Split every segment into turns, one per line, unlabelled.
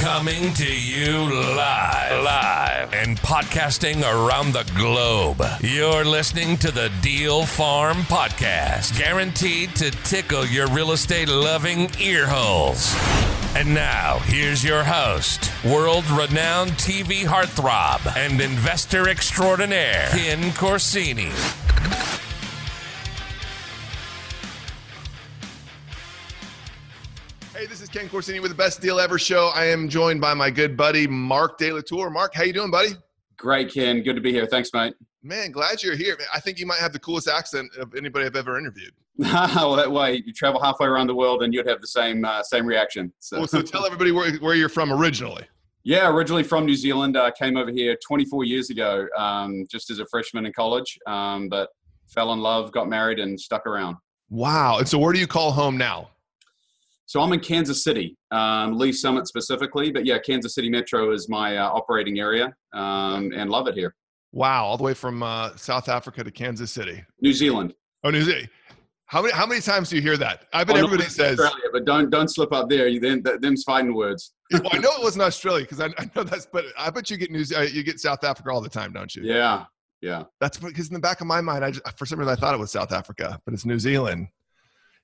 Coming to you live, live, and podcasting around the globe. You're listening to the Deal Farm Podcast, guaranteed to tickle your real estate loving ear holes. And now, here's your host, world renowned TV heartthrob and investor extraordinaire, Ken Corsini.
Ken Corsini with the Best Deal Ever show. I am joined by my good buddy Marck DeLatour. Mark, how you doing, buddy?
Great, Ken. Good to be here. Thanks, mate.
Man, glad you're here. I think you might have the coolest accent of anybody I've ever interviewed.
well, that way you travel halfway around the world and you'd have the same uh, same reaction.
So. Well, so tell everybody where, where you're from originally.
Yeah, originally from New Zealand. I uh, came over here 24 years ago, um, just as a freshman in college, um, but fell in love, got married, and stuck around.
Wow. And so, where do you call home now?
So I'm in Kansas City, um, Lee's Summit specifically, but yeah, Kansas City Metro is my uh, operating area, um, and love it here.
Wow, all the way from uh, South Africa to Kansas City,
New Zealand.
Oh, New Zealand. How many how many times do you hear that? I bet oh, everybody says
Australia, but don't don't slip up there. You then them's fighting words.
well, I know it wasn't Australia because I, I, know that's, but I bet you get New uh, you get South Africa all the time, don't you?
Yeah, yeah.
That's because in the back of my mind, I just, for some reason I thought it was South Africa, but it's New Zealand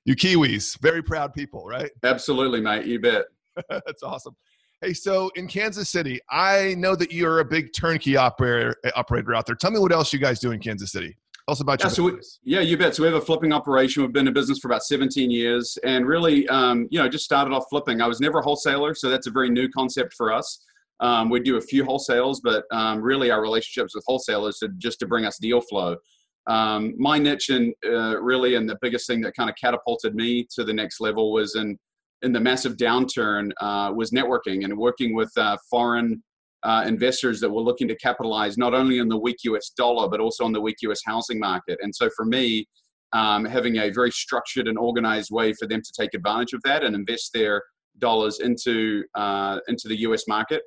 you Kiwis, very proud people, right?
Absolutely, mate. You bet.
That's awesome. Hey, so in Kansas City, I know that you're a big turnkey operator, operator out there. Tell me what else you guys do in Kansas City. Tell us about
yeah,
your
so we, yeah, you bet. So we have a flipping operation. We've been in business for about 17 years, and really, um, you know, just started off flipping. I was never a wholesaler, so that's a very new concept for us. Um, we do a few wholesales, but um, really, our relationships with wholesalers are just to bring us deal flow um, my niche and uh, really and the biggest thing that kind of catapulted me to the next level was in in the massive downturn uh, was networking and working with uh, foreign uh, investors that were looking to capitalize not only on the weak US dollar but also on the weak US housing market. And so for me, um, having a very structured and organized way for them to take advantage of that and invest their dollars into uh, into the US market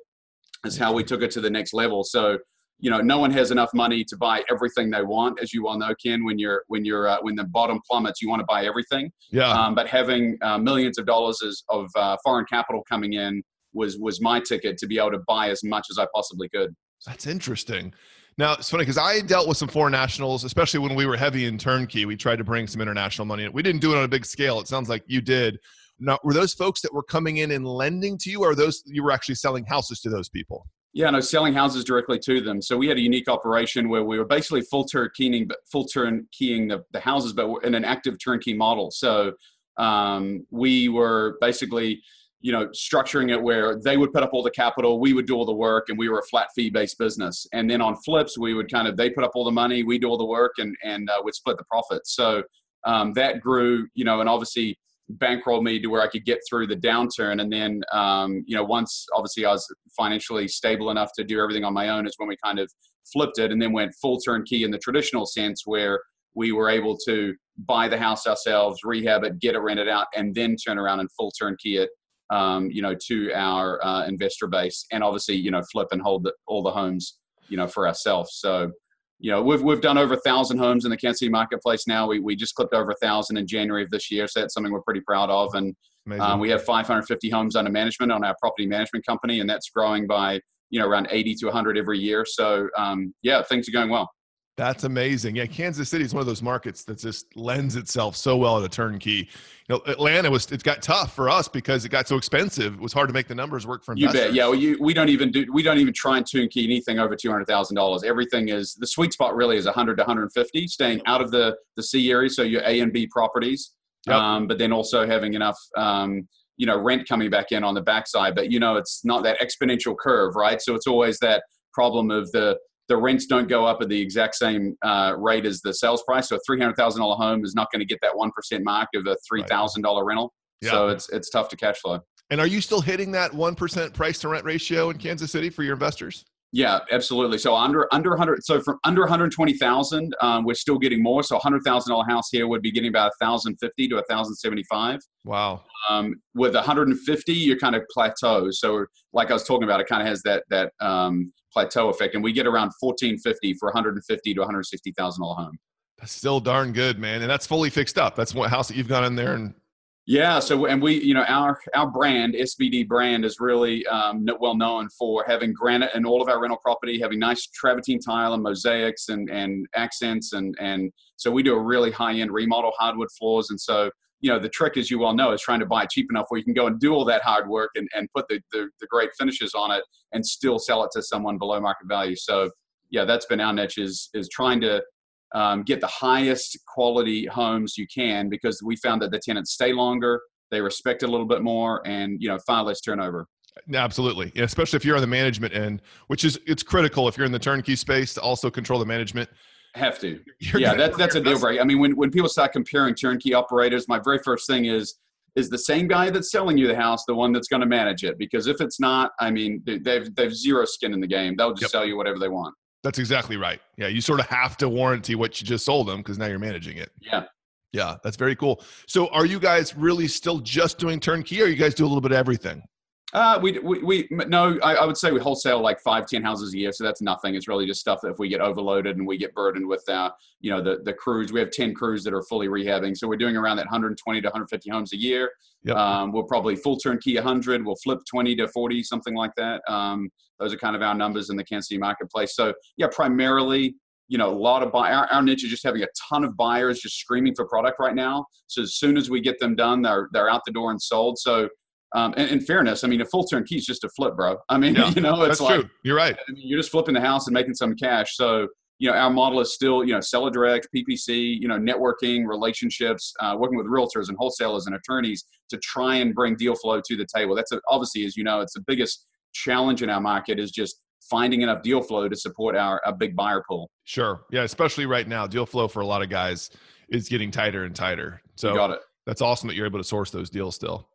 is how we took it to the next level. So you know no one has enough money to buy everything they want as you well know ken when you're when you're uh, when the bottom plummets you want to buy everything.
Yeah.
Um, but having uh, millions of dollars of uh, foreign capital coming in was was my ticket to be able to buy as much as i possibly could.
That's interesting. Now it's funny because i dealt with some foreign nationals especially when we were heavy in turnkey. We tried to bring some international money in. We didn't do it on a big scale. It sounds like you did. Now were those folks that were coming in and lending to you or those you were actually selling houses to those people
yeah, no, selling houses directly to them. So we had a unique operation where we were basically full turnkeying, but full turnkeying the, the houses, but in an active turnkey model. So um, we were basically, you know, structuring it where they would put up all the capital, we would do all the work, and we were a flat fee based business. And then on flips, we would kind of they put up all the money, we do all the work, and and uh, would split the profits. So um, that grew, you know, and obviously bankroll me to where I could get through the downturn. And then, um, you know, once obviously I was financially stable enough to do everything on my own, is when we kind of flipped it and then went full turnkey in the traditional sense where we were able to buy the house ourselves, rehab it, get it rented out, and then turn around and full turnkey it, um, you know, to our uh, investor base, and obviously, you know, flip and hold the, all the homes, you know, for ourselves. So you know, we've we've done over a thousand homes in the Kansas City marketplace now. We we just clipped over a thousand in January of this year, so that's something we're pretty proud of. And um, we have 550 homes under management on our property management company, and that's growing by you know around 80 to 100 every year. So um, yeah, things are going well.
That's amazing. Yeah, Kansas City is one of those markets that just lends itself so well to turnkey. You know, Atlanta was it got tough for us because it got so expensive. It was hard to make the numbers work for investors.
You bet. Yeah, well, you, we don't even do we don't even try and turnkey anything over two hundred thousand dollars. Everything is the sweet spot. Really is hundred to one hundred fifty, staying out of the the C area, so your A and B properties. Yep. Um, but then also having enough. Um, you know, rent coming back in on the backside, but you know, it's not that exponential curve, right? So it's always that problem of the the rents don't go up at the exact same uh, rate as the sales price. So a three hundred thousand dollar home is not going to get that one percent mark of a three thousand dollar rental. Yeah. So it's it's tough to cash flow.
And are you still hitting that one percent price to rent ratio in Kansas City for your investors?
Yeah, absolutely. So under under 100, so from under 120,000, um, we're still getting more. So a hundred thousand dollar house here would be getting about thousand fifty to a thousand seventy five.
Wow.
Um, with 150, you're kind of plateau. So like I was talking about, it kind of has that that um, plateau effect, and we get around 1450 for 150 to 160 thousand dollar home.
That's still darn good, man. And that's fully fixed up. That's what house that you've gone in there and
Yeah. So, and we, you know, our our brand, SBD brand, is really um, well known for having granite in all of our rental property, having nice travertine tile and mosaics and and accents, and and so we do a really high end remodel hardwood floors, and so you know the trick as you well know is trying to buy cheap enough where you can go and do all that hard work and, and put the, the, the great finishes on it and still sell it to someone below market value so yeah that's been our niche is is trying to um, get the highest quality homes you can because we found that the tenants stay longer they respect a little bit more and you know far less turnover
Absolutely, yeah, especially if you're on the management end, which is it's critical if you're in the turnkey space to also control the management
have to. You're yeah, that's that's a deal breaker. I mean, when when people start comparing turnkey operators, my very first thing is is the same guy that's selling you the house the one that's going to manage it? Because if it's not, I mean, they've they've zero skin in the game. They'll just yep. sell you whatever they want.
That's exactly right. Yeah, you sort of have to warranty what you just sold them because now you're managing it.
Yeah.
Yeah, that's very cool. So, are you guys really still just doing turnkey, or you guys do a little bit of everything?
Uh, we, we, we no, I, I, would say we wholesale like five, ten houses a year. So that's nothing. It's really just stuff that if we get overloaded and we get burdened with, uh, you know, the, the crews, we have 10 crews that are fully rehabbing. So we're doing around that 120 to 150 homes a year. Yep. Um, we'll probably full turnkey 100. We'll flip 20 to 40, something like that. Um, those are kind of our numbers in the Kansas City marketplace. So yeah, primarily, you know, a lot of buy. Our, our, niche is just having a ton of buyers just screaming for product right now. So as soon as we get them done, they're they're out the door and sold. So um, in, in, fairness, I mean, a full turnkey is just a flip, bro. I mean, yeah, you know, it's like
true. you're right.
I mean, you're just flipping the house and making some cash. So, you know, our model is still, you know, seller direct, PPC, you know, networking, relationships, uh, working with realtors and wholesalers and attorneys to try and bring deal flow to the table. That's a, obviously, as you know, it's the biggest challenge in our market is just finding enough deal flow to support our a big buyer pool.
Sure. Yeah, especially right now, deal flow for a lot of guys is getting tighter and tighter. So
you got it.
That's awesome that you're able to source those deals still.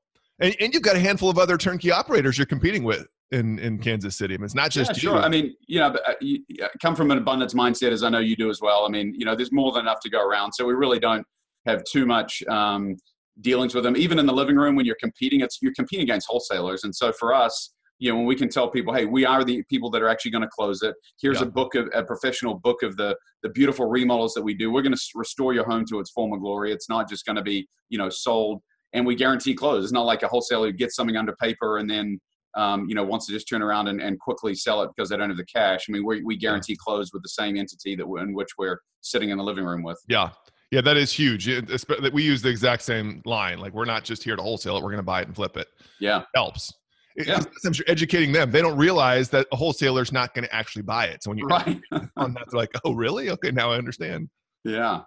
And, and you've got a handful of other turnkey operators you're competing with in, in Kansas City. I mean, it's not just
yeah,
you.
Sure. I mean, you know, uh, you come from an abundance mindset, as I know you do as well. I mean, you know, there's more than enough to go around. So we really don't have too much um, dealings with them. Even in the living room, when you're competing, it's you're competing against wholesalers. And so for us, you know, when we can tell people, hey, we are the people that are actually going to close it. Here's yeah. a book of a professional book of the the beautiful remodels that we do. We're going to restore your home to its former glory. It's not just going to be, you know, sold and we guarantee close. It's not like a wholesaler who gets something under paper and then um, you know wants to just turn around and, and quickly sell it because they don't have the cash. I mean, we, we guarantee close with the same entity that in which we're sitting in the living room with.
Yeah. Yeah, that is huge. we use the exact same line. Like we're not just here to wholesale it; we're going to buy it and flip it.
Yeah,
it helps. Yeah. Sometimes you're educating them. They don't realize that a wholesaler's not going to actually buy it. So when you
right.
on that, they're like, "Oh, really? Okay, now I understand."
Yeah.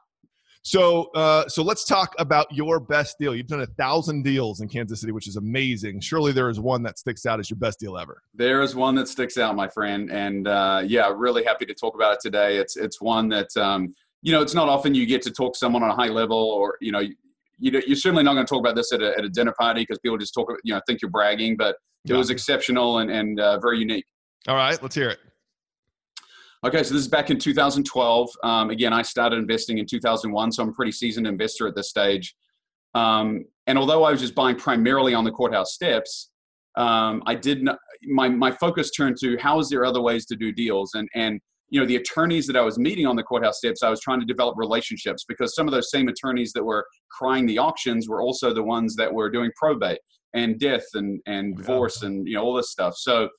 So, uh, so let's talk about your best deal. You've done a thousand deals in Kansas City, which is amazing. Surely there is one that sticks out as your best deal ever.
There is one that sticks out, my friend, and uh, yeah, really happy to talk about it today. It's it's one that um, you know it's not often you get to talk to someone on a high level, or you know, you, you're certainly not going to talk about this at a, at a dinner party because people just talk, you know, think you're bragging. But it was exceptional and and uh, very unique.
All right, let's hear it.
Okay, so this is back in 2012. Um, again, I started investing in 2001, so I'm a pretty seasoned investor at this stage. Um, and although I was just buying primarily on the courthouse steps, um, I did not, my my focus turned to how is there other ways to do deals and and you know the attorneys that I was meeting on the courthouse steps, I was trying to develop relationships because some of those same attorneys that were crying the auctions were also the ones that were doing probate and death and and divorce yeah. and you know all this stuff. So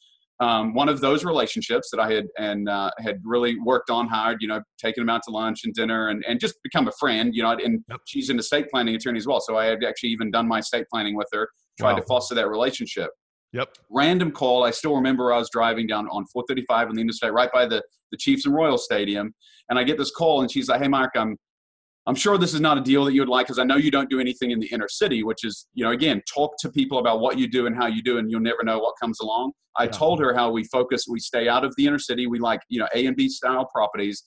um, one of those relationships that I had and uh, had really worked on hard, you know, taking them out to lunch and dinner and, and just become a friend, you know, and yep. she's an estate planning attorney as well. So I had actually even done my estate planning with her, tried wow. to foster that relationship.
Yep.
Random call. I still remember I was driving down on 435 on the interstate right by the, the Chiefs and Royal Stadium. And I get this call and she's like, Hey, Mark, I'm, I'm sure this is not a deal that you would like because I know you don't do anything in the inner city, which is, you know, again, talk to people about what you do and how you do, and you'll never know what comes along. I yeah. told her how we focus, we stay out of the inner city. We like, you know, A and B style properties.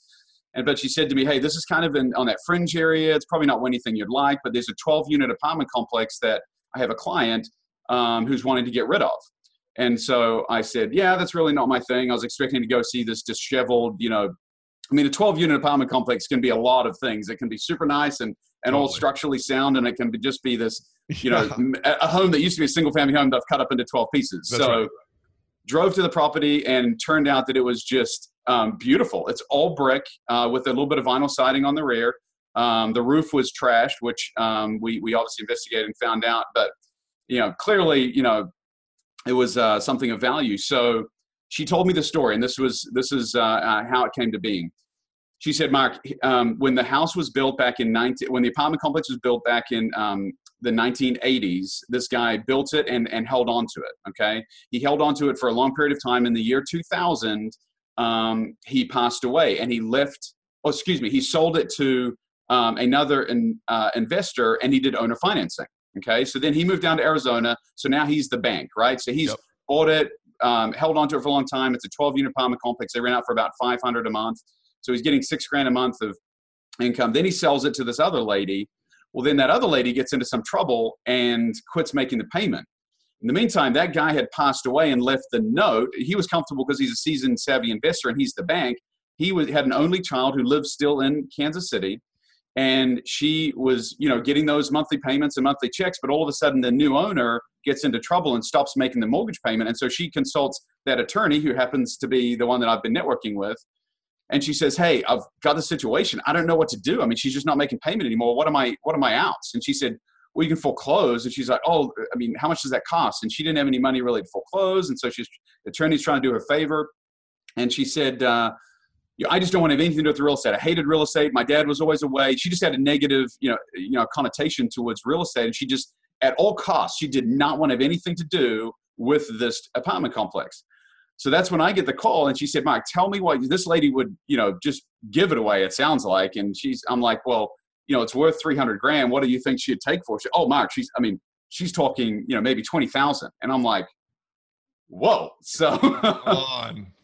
And but she said to me, "Hey, this is kind of in, on that fringe area. It's probably not anything you'd like, but there's a 12 unit apartment complex that I have a client um, who's wanting to get rid of." And so I said, "Yeah, that's really not my thing. I was expecting to go see this disheveled, you know, I mean, a 12 unit apartment complex can be a lot of things. It can be super nice and, and totally. all structurally sound, and it can be just be this, you know, a home that used to be a single family home that I've cut up into 12 pieces. That's so, right. drove to the property and turned out that it was just um, beautiful. It's all brick uh, with a little bit of vinyl siding on the rear. Um, the roof was trashed, which um, we we obviously investigated and found out. But you know, clearly, you know, it was uh, something of value. So she told me the story, and this was this is uh, uh, how it came to being. She said, "Mark, um, when the house was built back in 19, when the apartment complex was built back in um, the 1980s, this guy built it and and held on to it. Okay, he held on to it for a long period of time. In the year 2000, um, he passed away, and he left. Oh, excuse me, he sold it to um, another in, uh, investor, and he did owner financing. Okay, so then he moved down to Arizona. So now he's the bank, right? So he's yep. bought it, um, held onto it for a long time. It's a 12 unit apartment complex. They ran out for about 500 a month. So he's getting six grand a month of income. Then he sells it to this other lady. Well, then that other lady gets into some trouble and quits making the payment. In the meantime, that guy had passed away and left the note. He was comfortable because he's a seasoned, savvy investor and he's the bank. He was, had an only child who lives still in Kansas City and she was you know getting those monthly payments and monthly checks but all of a sudden the new owner gets into trouble and stops making the mortgage payment. And so she consults that attorney who happens to be the one that i've been networking with. And she says hey i've got the situation. I don't know what to do. I mean she's just not making payment anymore. What am i what am i outs and she said well you can foreclose. And she's like oh i mean how much does that cost? And she didn't have any money really to foreclose. And so she's the attorney's trying to do her favor. And she said uh, you know, I just don't want to have anything to do with real estate. I hated real estate. My dad was always away. She just had a negative, you know, you know, connotation towards real estate, and she just, at all costs, she did not want to have anything to do with this apartment complex. So that's when I get the call, and she said, "Mike, tell me why this lady would, you know, just give it away." It sounds like, and she's, I'm like, "Well, you know, it's worth three hundred grand. What do you think she'd take for it?" She, oh, Mark, she's, I mean, she's talking, you know, maybe twenty thousand, and I'm like, "Whoa!" So.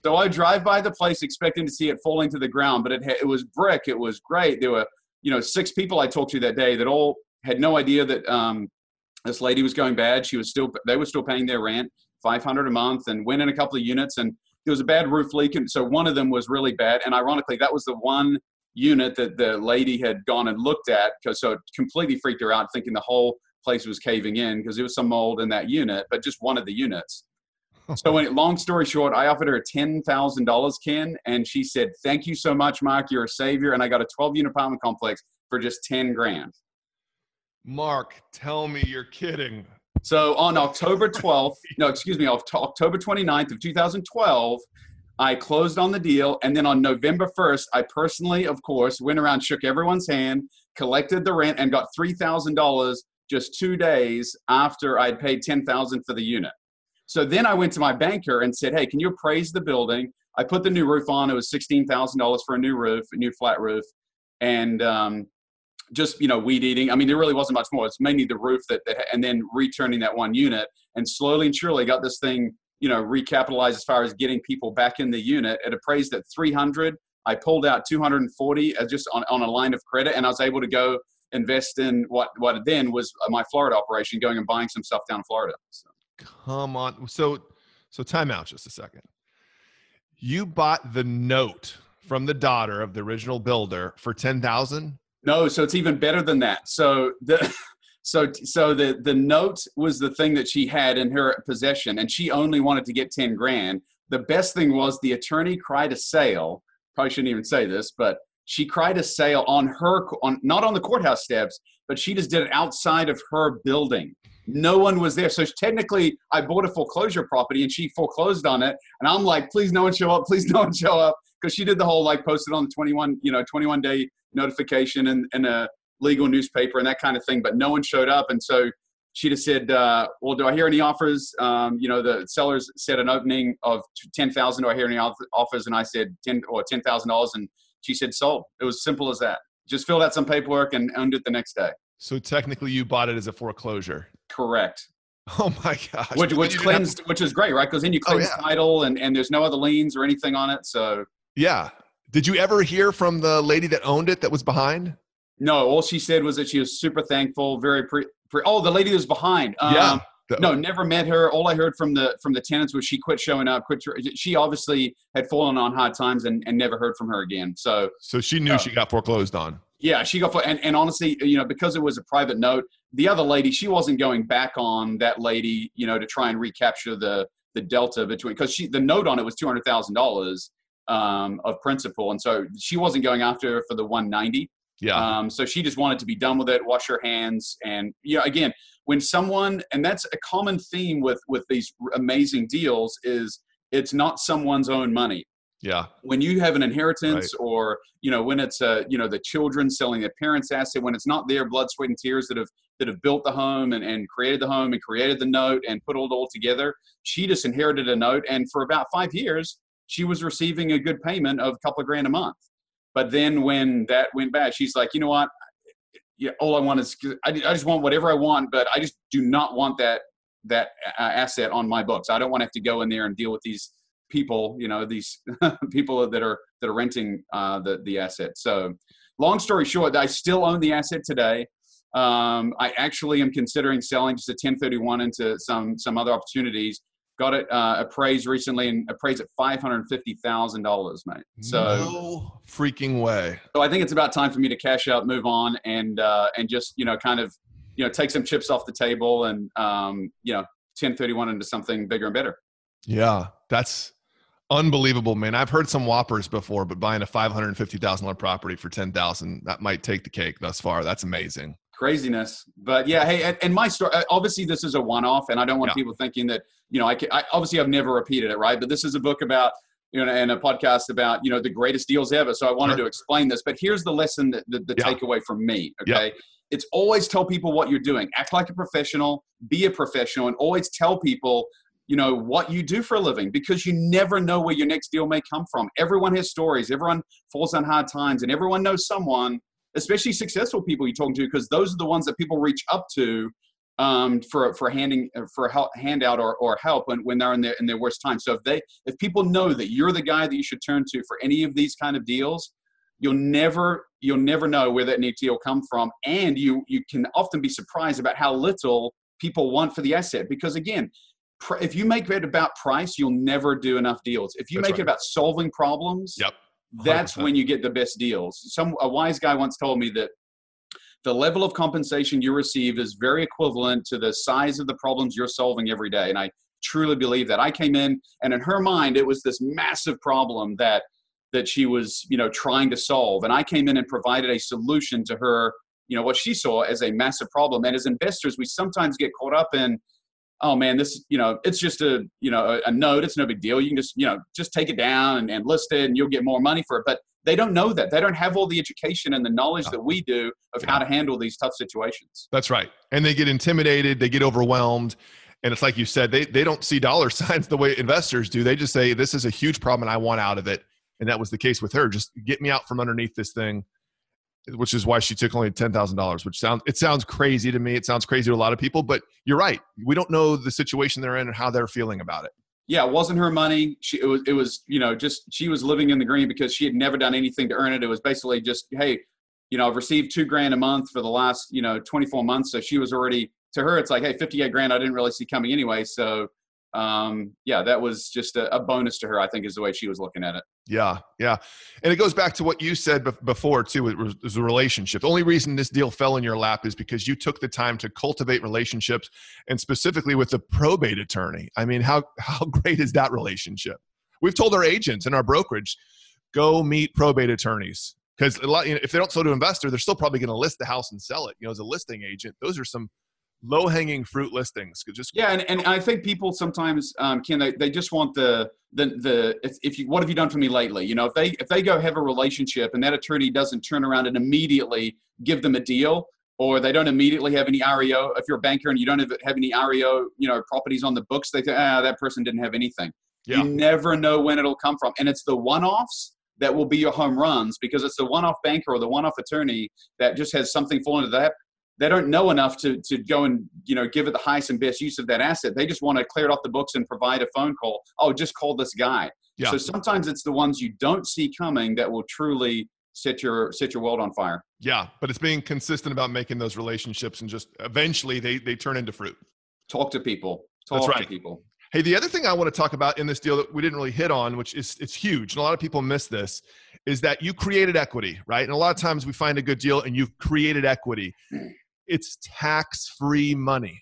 So I drive by the place expecting to see it falling to the ground, but it it was brick. It was great. There were you know six people I talked to that day that all had no idea that um, this lady was going bad. She was still they were still paying their rent, five hundred a month, and went in a couple of units. And there was a bad roof leak, and so one of them was really bad. And ironically, that was the one unit that the lady had gone and looked at because so it completely freaked her out, thinking the whole place was caving in because there was some mold in that unit, but just one of the units so when, long story short, I offered her ten thousand dollars, Ken, and she said, "Thank you so much, Mark. You're a savior." And I got a 12 unit apartment complex for just 10 grand.
Mark, tell me you're kidding.
So on October 12th, no, excuse me, October 29th of 2012, I closed on the deal, and then on November 1st, I personally, of course, went around, shook everyone's hand, collected the rent, and got three thousand dollars just two days after I'd paid ten thousand for the unit. So then I went to my banker and said, hey, can you appraise the building? I put the new roof on. It was $16,000 for a new roof, a new flat roof. And um, just, you know, weed eating. I mean, there really wasn't much more. It's mainly the roof that, that, and then returning that one unit. And slowly and surely got this thing, you know, recapitalized as far as getting people back in the unit. It appraised at 300. I pulled out 240 as just on, on a line of credit. And I was able to go invest in what, what then was my Florida operation, going and buying some stuff down in Florida. So.
Come on. So so time out just a second. You bought the note from the daughter of the original builder for 10,000?
No, so it's even better than that. So the so so the the note was the thing that she had in her possession and she only wanted to get 10 grand. The best thing was the attorney cried a sale. Probably shouldn't even say this, but she cried a sale on her on not on the courthouse steps, but she just did it outside of her building no one was there. So technically, I bought a foreclosure property and she foreclosed on it. And I'm like, please no one show up, please no one show up. Because she did the whole like posted on the 21, you know, 21 day notification and, and a legal newspaper and that kind of thing. But no one showed up. And so she just said, uh, well, do I hear any offers? Um, you know, the sellers said an opening of 10,000. Do I hear any offers? And I said 10 or $10,000. And she said sold. It was simple as that. Just filled out some paperwork and owned it the next day.
So technically, you bought it as a foreclosure.
Correct.
Oh my gosh.
Which, which cleansed, which is great, right? Because then you oh, cleanse oh, yeah. title and, and there's no other liens or anything on it. So
yeah. Did you ever hear from the lady that owned it that was behind?
No, all she said was that she was super thankful, very pre. pre oh, the lady was behind.
Um, yeah.
The, no, never met her. All I heard from the from the tenants was she quit showing up. Quit. She obviously had fallen on hard times and, and never heard from her again. So
so she knew uh, she got foreclosed on.
Yeah, she got for and, and honestly, you know, because it was a private note, the other lady, she wasn't going back on that lady, you know, to try and recapture the the delta between because she the note on it was two hundred thousand um, dollars of principal, and so she wasn't going after for the one ninety.
Yeah.
Um, so she just wanted to be done with it, wash her hands, and you know, again, when someone, and that's a common theme with with these amazing deals, is it's not someone's own money.
Yeah.
When you have an inheritance, right. or you know, when it's uh, you know the children selling their parents' asset, when it's not their blood, sweat, and tears that have that have built the home and, and created the home and created the note and put it all together. She just inherited a note, and for about five years, she was receiving a good payment of a couple of grand a month. But then when that went bad, she's like, you know what? Yeah, all I want is I, I just want whatever I want, but I just do not want that that uh, asset on my books. I don't want to have to go in there and deal with these people, you know, these people that are that are renting uh, the the asset. So, long story short, I still own the asset today. Um, I actually am considering selling just a 1031 into some some other opportunities. Got it uh, appraised recently and appraised at five hundred fifty thousand dollars, mate. So
no freaking way.
So I think it's about time for me to cash out, move on, and uh, and just you know kind of you know take some chips off the table and um, you know 1031 into something bigger and better.
Yeah, that's unbelievable, man. I've heard some whoppers before, but buying a five hundred fifty thousand dollar property for ten thousand that might take the cake thus far. That's amazing
craziness but yeah hey and my story uh, obviously this is a one-off and i don't want yeah. people thinking that you know I, can, I obviously i've never repeated it right but this is a book about you know and a podcast about you know the greatest deals ever so i wanted sure. to explain this but here's the lesson that the, the yeah. takeaway from me okay yeah. it's always tell people what you're doing act like a professional be a professional and always tell people you know what you do for a living because you never know where your next deal may come from everyone has stories everyone falls on hard times and everyone knows someone especially successful people you're talking to, because those are the ones that people reach up to um, for for handing for handout or, or help when, when they're in their in their worst time. So if they if people know that you're the guy that you should turn to for any of these kind of deals, you'll never you'll never know where that next deal come from, and you you can often be surprised about how little people want for the asset because again. If you make it about price, you'll never do enough deals. If you That's make right. it about solving problems,
yep
that's 100%. when you get the best deals. Some a wise guy once told me that the level of compensation you receive is very equivalent to the size of the problems you're solving every day. And I truly believe that. I came in and in her mind it was this massive problem that that she was, you know, trying to solve. And I came in and provided a solution to her, you know, what she saw as a massive problem. And as investors, we sometimes get caught up in oh man, this, you know, it's just a, you know, a, a note. It's no big deal. You can just, you know, just take it down and, and list it and you'll get more money for it. But they don't know that. They don't have all the education and the knowledge that we do of how to handle these tough situations.
That's right. And they get intimidated, they get overwhelmed. And it's like you said, they, they don't see dollar signs the way investors do. They just say, this is a huge problem and I want out of it. And that was the case with her. Just get me out from underneath this thing which is why she took only ten thousand dollars. Which sounds it sounds crazy to me. It sounds crazy to a lot of people, but you're right. We don't know the situation they're in and how they're feeling about it.
Yeah, it wasn't her money. She it was it was you know just she was living in the green because she had never done anything to earn it. It was basically just hey, you know I've received two grand a month for the last you know 24 months. So she was already to her it's like hey 58 grand I didn't really see coming anyway. So um, yeah, that was just a, a, bonus to her. I think is the way she was looking at it.
Yeah, yeah, and it goes back to what you said before too. It was, a relationship. The only reason this deal fell in your lap is because you took the time to cultivate relationships, and specifically with the probate attorney. I mean, how how great is that relationship? We've told our agents and our brokerage, go meet probate attorneys because. You know, if they don't sell to investor, they're still probably going to list the house and sell it. You know, as a listing agent, those are some low hanging fruit listings. Just
yeah, and, and I think people sometimes um, can they, they just want the the the if, if you what have you done for me lately? You know, if they if they go have a relationship and that attorney doesn't turn around and immediately give them a deal, or they don't immediately have any REO. If you're a banker and you don't have, have any REO, you know, properties on the books, they think ah that person didn't have anything. Yeah. You never know when it'll come from, and it's the one-offs that will be your home runs because it's the one-off banker or the one-off attorney that just has something fall into that they don't know enough to, to go and you know give it the highest and best use of that asset. They just want to clear it off the books and provide a phone call. Oh just call this guy. Yeah. so sometimes it's the ones you don't see coming that will truly set your set your world on fire.
Yeah but it's being consistent about making those relationships and just eventually they they turn into fruit.
Talk to people. Talk
That's right.
to people.
Hey the other thing i want to talk about in this deal that we didn't really hit on which is it's huge and a lot of people miss this is that you created equity right? And a lot of times we find a good deal and you've created equity it's tax free money,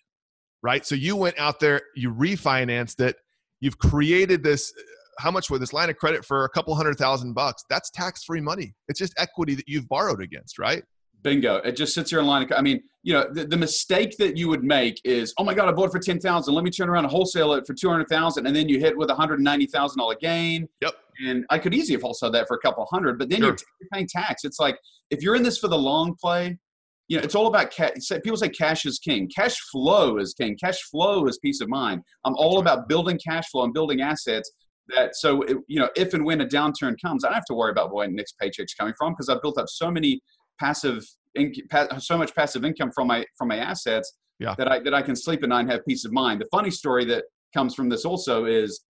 right? So you went out there, you refinanced it, you've created this uh, how much with this line of credit for a couple hundred thousand bucks? That's tax free money. It's just equity that you've borrowed against, right?
Bingo. It just sits here in line. Of, I mean, you know, the, the mistake that you would make is, oh my God, I bought it for 10,000. Let me turn around and wholesale it for 200,000. And then you hit with a $190,000 gain.
Yep.
And I could easily have wholesaled that for a couple hundred, but then sure. you're, you're paying tax. It's like, if you're in this for the long play, you know, it's all about cash. People say cash is king. Cash flow is king. Cash flow is peace of mind. I'm all about building cash flow and building assets that so it, you know if and when a downturn comes i don't have to worry about where next paycheck's coming from because i've built up so many passive so much passive income from my from my assets
yeah.
that I that I can sleep at night and have peace of mind. The funny story that comes from this also is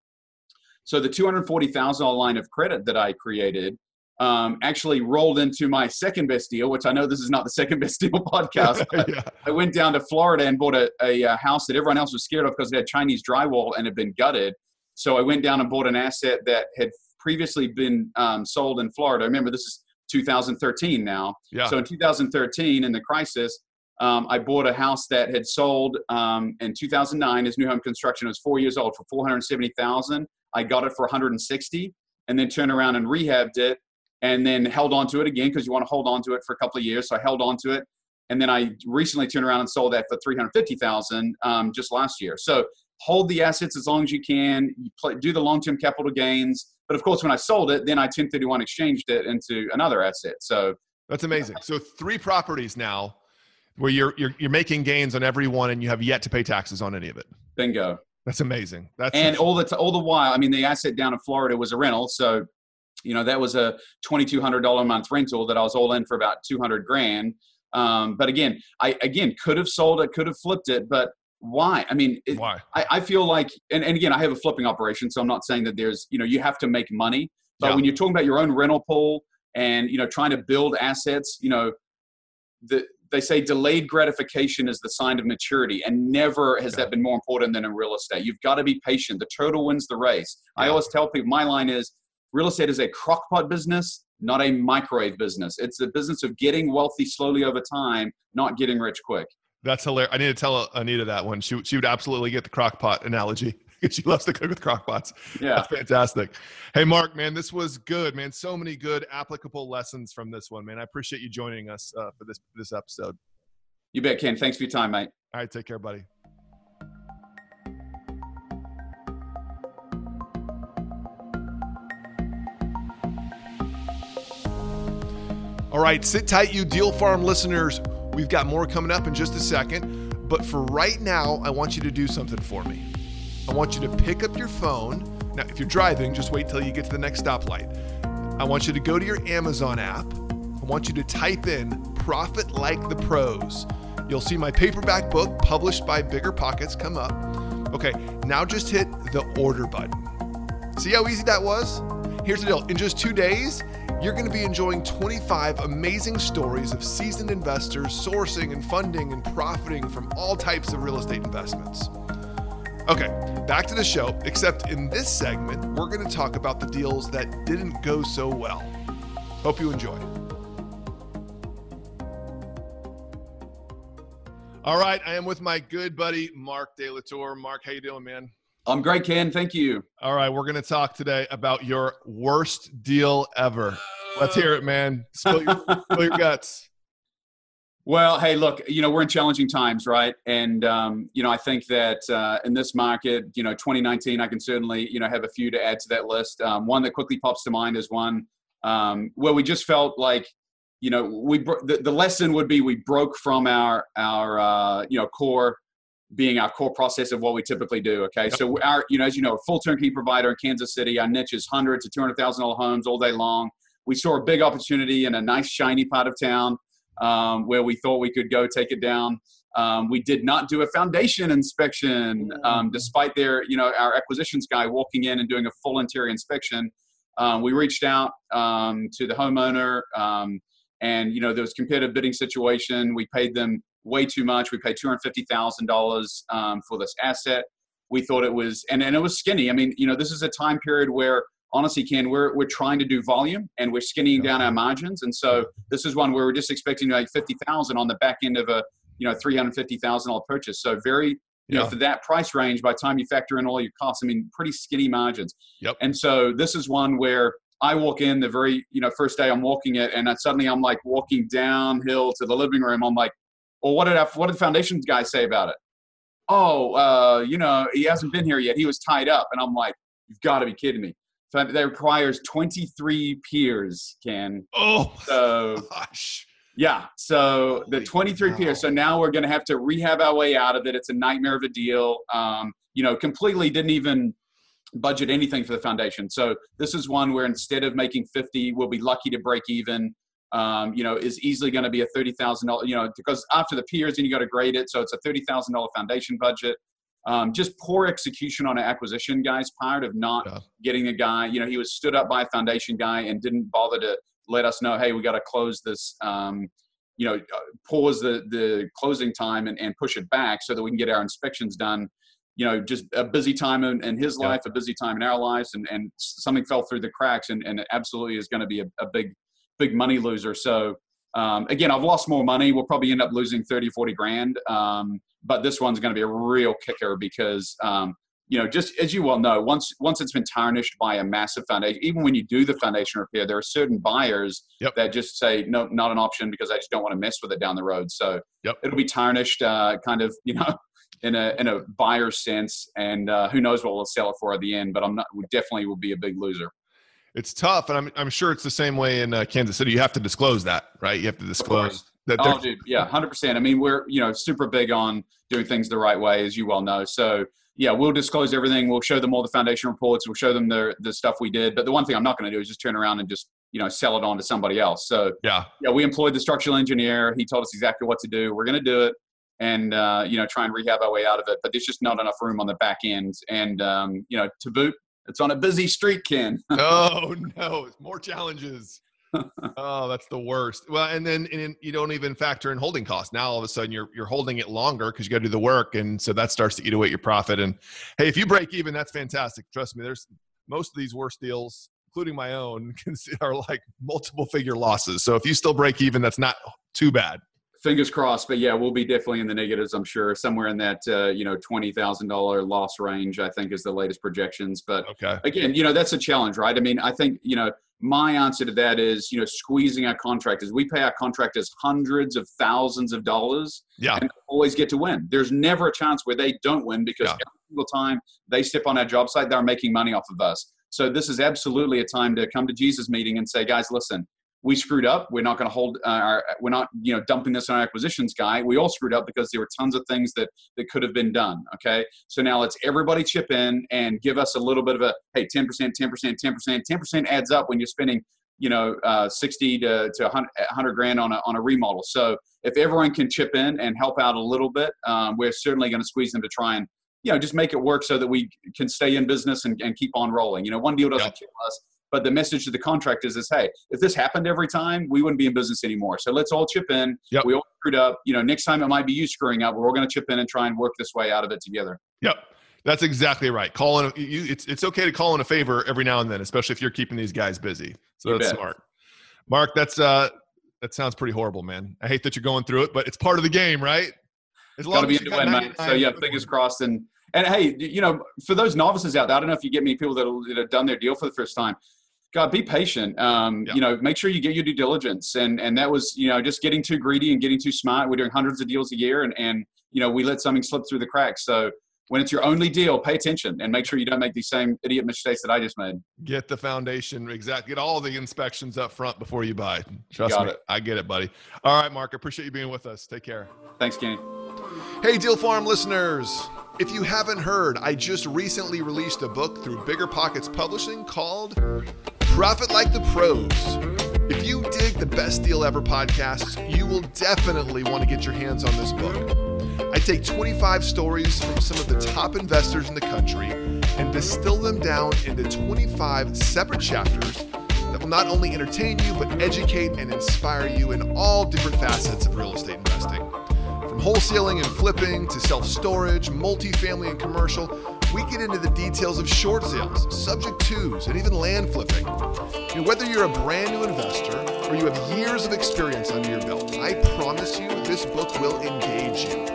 so the two hundred forty thousand dollar line of credit that I created um, actually rolled into my second best deal, which I know this is not the second best deal podcast. yeah. I went down to Florida and bought a, a, a house that everyone else was scared of because it had Chinese drywall and had been gutted. So I went down and bought an asset that had previously been um, sold in Florida. Remember, this is 2013 now.
Yeah.
So in 2013, in the crisis, um, I bought a house that had sold um, in 2009 as new home construction. It was four years old for 470,000. I got it for 160, and then turned around and rehabbed it, and then held on to it again because you want to hold on to it for a couple of years. So I held on to it, and then I recently turned around and sold that for 350,000 um, just last year. So hold the assets as long as you can. You play, do the long-term capital gains. But of course, when I sold it, then I 1031 exchanged it into another asset. So
that's amazing. So three properties now where you're, you're, you're making gains on every one and you have yet to pay taxes on any of it.
Bingo.
That's amazing. That's
and all the, all the while, I mean, the asset down in Florida was a rental. So, you know, that was a $2,200 a month rental that I was all in for about 200 grand. Um, but again, I, again, could have sold it, could have flipped it, but why? I mean,
it, why?
I, I, feel like, and, and again, I have a flipping operation, so I'm not saying that there's, you know, you have to make money. But yeah. when you're talking about your own rental pool and you know trying to build assets, you know, the they say delayed gratification is the sign of maturity, and never has yeah. that been more important than in real estate. You've got to be patient. The turtle wins the race. Yeah. I always tell people my line is real estate is a crockpot business, not a microwave business. It's the business of getting wealthy slowly over time, not getting rich quick.
That's hilarious. I need to tell Anita that one. She she would absolutely get the crock pot analogy she loves to cook with crock pots.
Yeah,
that's fantastic. Hey, Mark, man, this was good, man. So many good applicable lessons from this one, man. I appreciate you joining us uh, for this this episode.
You bet, Ken. Thanks for your time, mate.
All right, take care, buddy. All right, sit tight, you Deal Farm listeners. We've got more coming up in just a second. But for right now, I want you to do something for me. I want you to pick up your phone. Now, if you're driving, just wait till you get to the next stoplight. I want you to go to your Amazon app. I want you to type in Profit Like the Pros. You'll see my paperback book published by BiggerPockets come up. Okay, now just hit the order button. See how easy that was? Here's the deal in just two days, you're going to be enjoying 25 amazing stories of seasoned investors sourcing and funding and profiting from all types of real estate investments. Okay, back to the show, except in this segment, we're going to talk about the deals that didn't go so well. Hope you enjoy. All right, I am with my good buddy Marck DeLatour. Mark, how you doing, man?
I'm great, Ken. Thank you.
All right, we're going to talk today about your worst deal ever. Let's hear it, man. Spill your, spill your guts.
Well, hey, look, you know, we're in challenging times, right? And, um, you know, I think that uh, in this market, you know, 2019, I can certainly, you know, have a few to add to that list. Um, one that quickly pops to mind is one um, where we just felt like, you know, we the, the lesson would be we broke from our, our uh, you know, core being our core process of what we typically do. Okay, yep. so our, you know, as you know, a full turnkey provider in Kansas City, our niche is hundred to two hundred thousand dollar homes all day long. We saw a big opportunity in a nice shiny part of town um, where we thought we could go take it down. Um, we did not do a foundation inspection, um, despite their, you know, our acquisitions guy walking in and doing a full interior inspection. Um, we reached out um, to the homeowner, um, and you know there was competitive bidding situation. We paid them way too much. We paid two hundred fifty thousand um, dollars for this asset. We thought it was, and, and it was skinny. I mean, you know, this is a time period where honestly, Ken, we're we're trying to do volume and we're skinning down our margins. And so this is one where we're just expecting to make fifty thousand on the back end of a you know three hundred fifty thousand dollar purchase. So very You
Yeah.
know, for that price range, by the time you factor in all your costs, I mean, pretty skinny margins.
Yep.
And so this is one where I walk in the very, you know, first day I'm walking it, and I, suddenly I'm like walking downhill to the living room. I'm like, well, what did I, what did the foundation guy say about it? Oh, uh, you know, he hasn't been here yet. He was tied up, and I'm like, you've got to be kidding me. So that requires 23 piers, Ken.
Oh
So
gosh.
yeah. So the 23
cow.
piers. So now we're going to have to rehab our way out of it. It's a nightmare of a deal. Um, you know, completely didn't even budget anything for the foundation. So this is one where instead of making 50, we'll be lucky to break even. Um, you know, is easily going to be a thirty thousand dollars. You know, because after the piers, then you got to grade it. So it's a thirty thousand dollar foundation budget. Um, just poor execution on an acquisition guy's part of not
Yeah.
getting a guy. You know, he was stood up by a foundation guy and didn't bother to let us know, hey, we got to close this. Um, you know, pause the the closing time and, and push it back so that we can get our inspections done. You know, just a busy time in, in his
Yeah.
life, a busy time in our lives, and, and something fell through the cracks, and, and it absolutely is going to be a, a big, big money loser. So, um, again, I've lost more money. We'll probably end up losing 30, 40 grand. Um, but this one's going to be a real kicker because, um, you know, just as you well know, once once it's been tarnished by a massive foundation, even when you do the foundation repair, there are certain buyers
Yep.
that just say no, not an option because I just don't want to mess with it down the road. So
Yep.
it'll be tarnished, uh, kind of, you know, in a in a buyer's sense, and uh, who knows what we'll sell it for at the end. But I'm not, we definitely will be a big loser.
It's tough, and I'm I'm sure it's the same way in uh, Kansas City. You have to disclose that, right? You have to disclose that.
Oh, dude, yeah, hundred percent. I mean, we're you know super big on doing things the right way, as you well know. So yeah, we'll disclose everything. We'll show them all the foundation reports. We'll show them the the stuff we did. But the one thing I'm not going to do is just turn around and just you know sell it on to somebody else. So
yeah,
yeah, we employed the structural engineer. He told us exactly what to do. We're going to do it, and uh, you know try and rehab our way out of it. But there's just not enough room on the back end. And um, you know to boot, it's on a busy street, Ken.
oh no, more challenges. oh, that's the worst. Well, and then and you don't even factor in holding costs. Now all of a sudden you're you're holding it longer because you got to do the work, and so that starts to eat away your profit. And hey, if you break even, that's fantastic. Trust me, there's most of these worst deals, including my own, are like multiple figure losses. So if you still break even, that's not too bad.
Fingers crossed but yeah we'll be definitely in the negatives i'm sure somewhere in that uh, you know $20000 loss range i think is the latest projections but
Okay.
again you know that's a challenge right i mean i think you know my answer to that is you know squeezing our contractors we pay our contractors hundreds of thousands of dollars
Yeah.
and always get to win there's never a chance where they don't win because
Yeah.
every single time they step on our job site they're making money off of us so this is absolutely a time to come to jesus meeting and say guys listen we screwed up. We're not going to hold uh, our. We're not, you know, dumping this on our acquisitions guy. We all screwed up because there were tons of things that that could have been done. Okay, so now let's everybody chip in and give us a little bit of a hey, ten percent, ten percent, ten percent, ten percent adds up when you're spending, you know, uh, sixty to to hundred grand on a on a remodel. So if everyone can chip in and help out a little bit, um, we're certainly going to squeeze them to try and you know just make it work so that we can stay in business and, and keep on rolling. You know, one deal doesn't
Yep.
kill us. But the message to the contractors is, hey, if this happened every time, we wouldn't be in business anymore. So let's all chip in.
Yep.
We all screwed up. You know, next time it might be you screwing up. We're all going to chip in and try and work this way out of it together.
Yep. That's exactly right. Call in. You, it's it's okay to call in a favor every now and then, especially if you're keeping these guys busy. So
You
that's
bet.
smart. Mark, that's uh, that sounds pretty horrible, man. I hate that you're going through it, but it's part of the game, right? As
Got to be in
got
win. So yeah, fingers crossed. And and hey, you know, for those novices out there, I don't know if you get many people that, that have done their deal for the first time. God, be patient. Um,
Yeah.
You know, make sure you get your due diligence. And and that was, you know, just getting too greedy and getting too smart. We're doing hundreds of deals a year, and and you know, we let something slip through the cracks. So when it's your only deal, pay attention and make sure you don't make these same idiot mistakes that I just made.
Get the foundation exact. Get all the inspections up front before you buy. Trust
Got
me,
it.
I get it, buddy. All right, Mark. Appreciate you being with us. Take care.
Thanks, Kenny.
Hey, Deal Farm listeners. If you haven't heard, I just recently released a book through BiggerPockets Publishing called Profit Like the Pros. If you dig the Best Deal Ever podcasts, you will definitely want to get your hands on this book. I take 25 stories from some of the top investors in the country and distill them down into 25 separate chapters that will not only entertain you, but educate and inspire you in all different facets of real estate investing. From wholesaling and flipping to self storage, multifamily and commercial, we get into the details of short sales, subject twos, and even land flipping. Know, whether you're a brand new investor or you have years of experience under your belt, I promise you this book will engage you.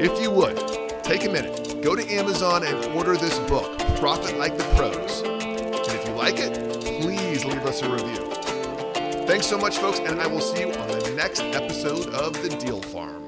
If you would, take a minute, go to Amazon and order this book, Profit Like the Pros. And if you like it, please leave us a review. Thanks so much, folks, and I will see you on the next episode of The Deal Farm.